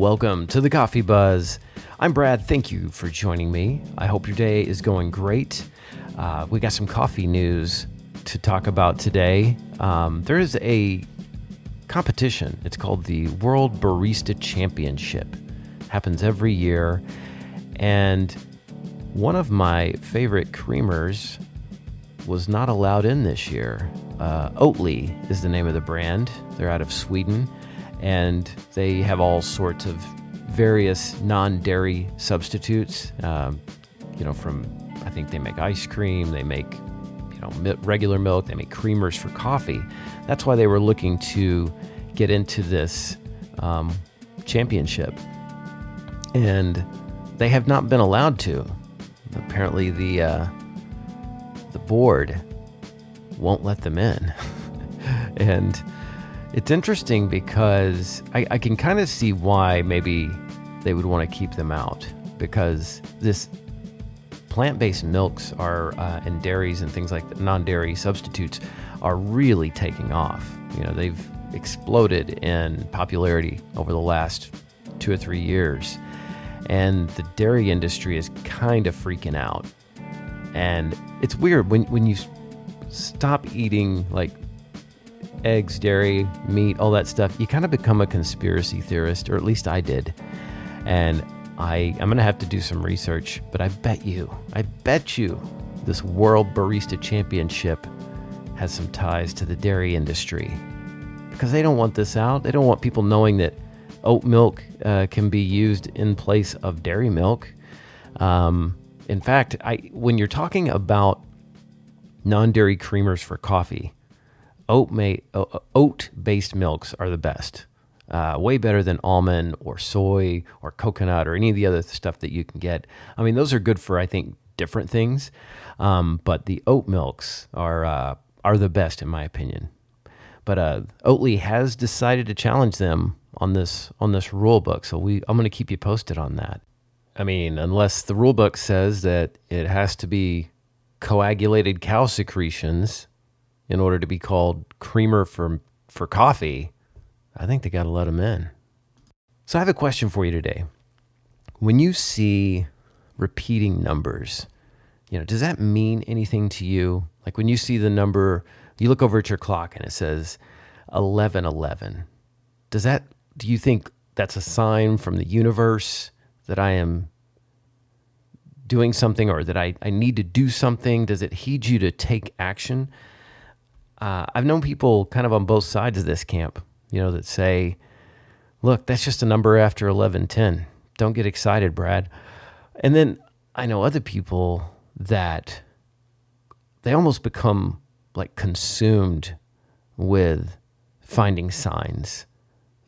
Welcome to the Coffee Buzz. I'm Brad. Thank you for joining me. I hope your day is going great. Uh, we got some coffee news to talk about today. Um, there is a competition. It's called the World Barista Championship. happens every year, and one of my favorite creamers was not allowed in this year. Uh, Oatly is the name of the brand. They're out of Sweden, and they have all sorts of various non-dairy substitutes. Um, you know, from I think they make ice cream, they make you know regular milk, they make creamers for coffee. That's why they were looking to get into this um, championship, and they have not been allowed to. Apparently, the uh, the board won't let them in, and it's interesting because I, I can kind of see why maybe they would want to keep them out because this plant-based milks are uh, and dairies and things like that, non-dairy substitutes are really taking off. You know, they've exploded in popularity over the last two or three years, and the dairy industry is kind of freaking out. And it's weird when when you stop eating like eggs, dairy, meat, all that stuff, you kind of become a conspiracy theorist, or at least I did. And I, I'm going to have to do some research, but I bet you, I bet you this World Barista Championship has some ties to the dairy industry because they don't want this out. They don't want people knowing that oat milk uh, can be used in place of dairy milk. Um, in fact, I, when you're talking about non dairy creamers for coffee, oat ma- oat based milks are the best. Uh, way better than almond or soy or coconut or any of the other stuff that you can get. I mean, those are good for I think different things, um, but the oat milks are uh, are the best in my opinion. But uh, Oatly has decided to challenge them on this on this rule book, so we I'm going to keep you posted on that. I mean, unless the rule book says that it has to be coagulated cow secretions in order to be called creamer for for coffee, I think they got to let them in. So I have a question for you today. When you see repeating numbers, you know, does that mean anything to you? Like when you see the number, you look over at your clock and it says 1111. Does that do you think that's a sign from the universe that I am doing something or that I, I need to do something? Does it heed you to take action? Uh, I've known people kind of on both sides of this camp, you know, that say, look, that's just a number after 1110. Don't get excited, Brad. And then I know other people that they almost become like consumed with finding signs,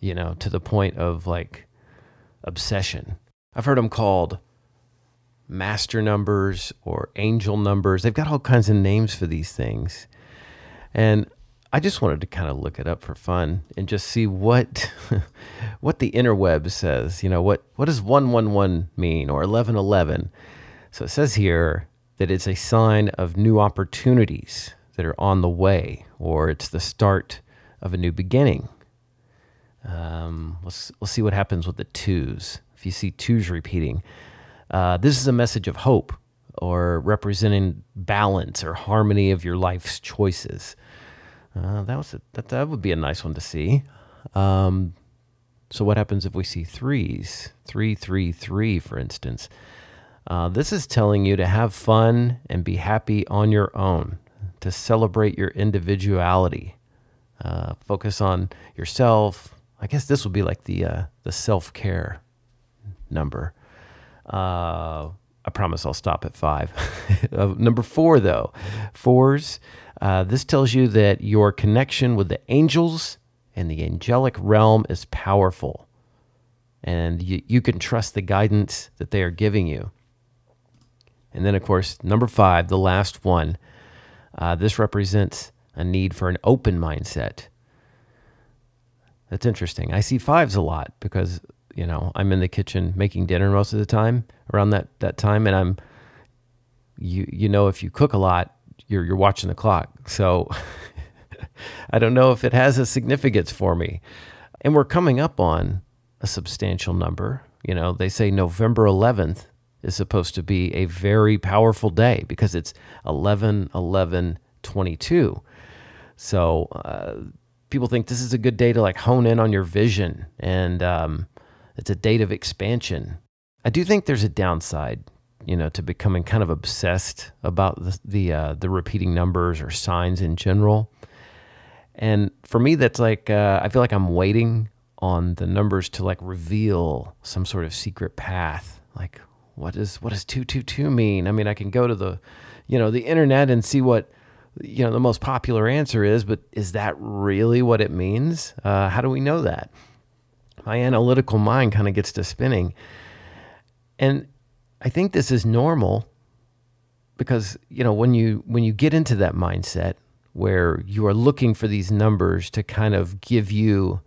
you know, to the point of like obsession. I've heard them called master numbers or angel numbers. They've got all kinds of names for these things. And I just wanted to kind of look it up for fun and just see what what the interweb says. You know, what what does 111 mean or 1111? So it says here that it's a sign of new opportunities that are on the way or it's the start of a new beginning. Um, let's, let's see what happens with the twos. If you see twos repeating, uh, this is a message of hope or representing balance or harmony of your life's choices. Uh, that was a, that, that would be a nice one to see. Um, so what happens if we see threes? Three, three, three, for instance. Uh, this is telling you to have fun and be happy on your own, to celebrate your individuality, uh, focus on yourself. I guess this would be like the uh, the self care number. I promise I'll stop at five. Uh, number four, though, fours. Uh, this tells you that your connection with the angels and the angelic realm is powerful, and you, you can trust the guidance that they are giving you. And then, of course, number five, the last one. Uh, this represents a need for an open mindset. That's interesting. I see fives a lot because you know I'm in the kitchen making dinner most of the time around that that time, and I'm you you know if you cook a lot, you're you're watching the clock. So I don't know if it has a significance for me. And we're coming up on a substantial number. You know, they say November 11th is supposed to be a very powerful day because it's 11 11 22. So uh, people think this is a good day to like hone in on your vision and um, it's a date of expansion. I do think there's a downside, you know, to becoming kind of obsessed about the the, uh, the repeating numbers or signs in general. And for me, that's like uh, I feel like I'm waiting on the numbers to like reveal some sort of secret path. Like, what does what does two two two mean? I mean, I can go to the, you know, the internet and see what, you know, the most popular answer is, but is that really what it means? Uh, how do we know that? My analytical mind kind of gets to spinning, and I think this is normal because you know when you when you get into that mindset where you are looking for these numbers to kind of give you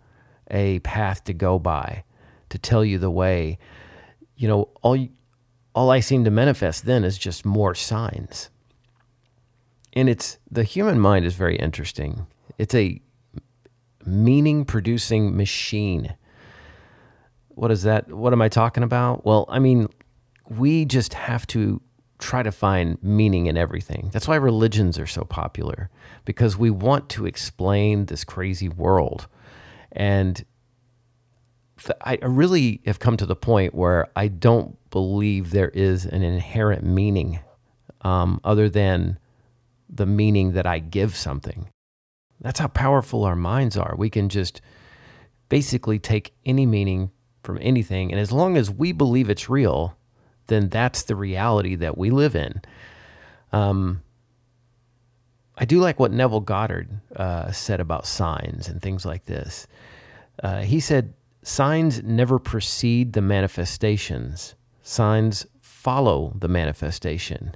a path to go by, to tell you the way, you know, all all I seem to manifest then is just more signs. And it's the human mind is very interesting. It's a meaning producing machine. What is that? What am I talking about? Well, I mean, we just have to try to find meaning in everything. That's why religions are so popular because we want to explain this crazy world. And I really have come to the point where I don't believe there is an inherent meaning um, other than the meaning that I give something. That's how powerful our minds are. We can just basically take any meaning from anything. And as long as we believe it's real, then that's the reality that we live in. Um, I do like what Neville Goddard uh, said about signs and things like this. Uh, he said, Signs never precede the manifestations, signs follow the manifestation.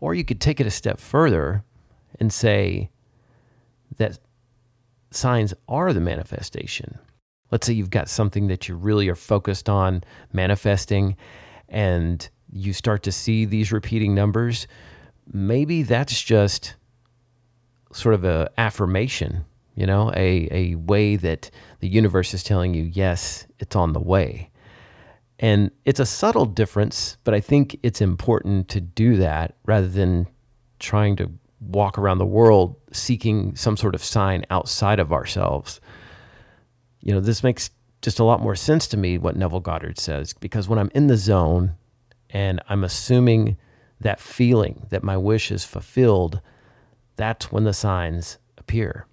Or you could take it a step further and say that signs are the manifestation. Let's say you've got something that you really are focused on manifesting and you start to see these repeating numbers. Maybe that's just sort of a affirmation you know, a, a way that the universe is telling you, yes, it's on the way. And it's a subtle difference, but I think it's important to do that rather than trying to walk around the world seeking some sort of sign outside of ourselves. You know, this makes just a lot more sense to me what Neville Goddard says, because when I'm in the zone and I'm assuming that feeling that my wish is fulfilled, that's when the signs appear.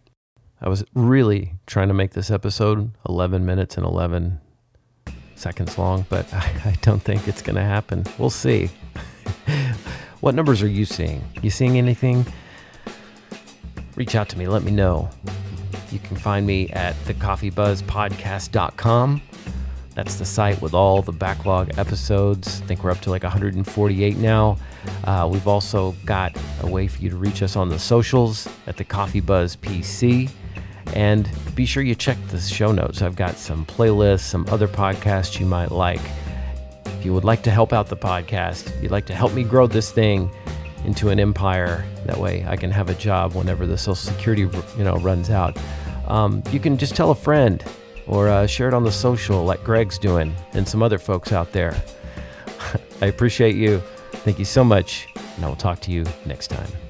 I was really trying to make this episode 11 minutes and 11 seconds long, but I, I don't think it's going to happen. We'll see. what numbers are you seeing? You seeing anything? Reach out to me. Let me know. You can find me at thecoffeebuzzpodcast.com. That's the site with all the backlog episodes. I think we're up to like 148 now. Uh, we've also got a way for you to reach us on the socials at the Coffee Buzz PC. And be sure you check the show notes. I've got some playlists, some other podcasts you might like. If you would like to help out the podcast, if you'd like to help me grow this thing into an empire, that way I can have a job whenever the Social Security you know runs out. Um, you can just tell a friend or uh, share it on the social like Greg's doing and some other folks out there. I appreciate you. Thank you so much, and I will talk to you next time.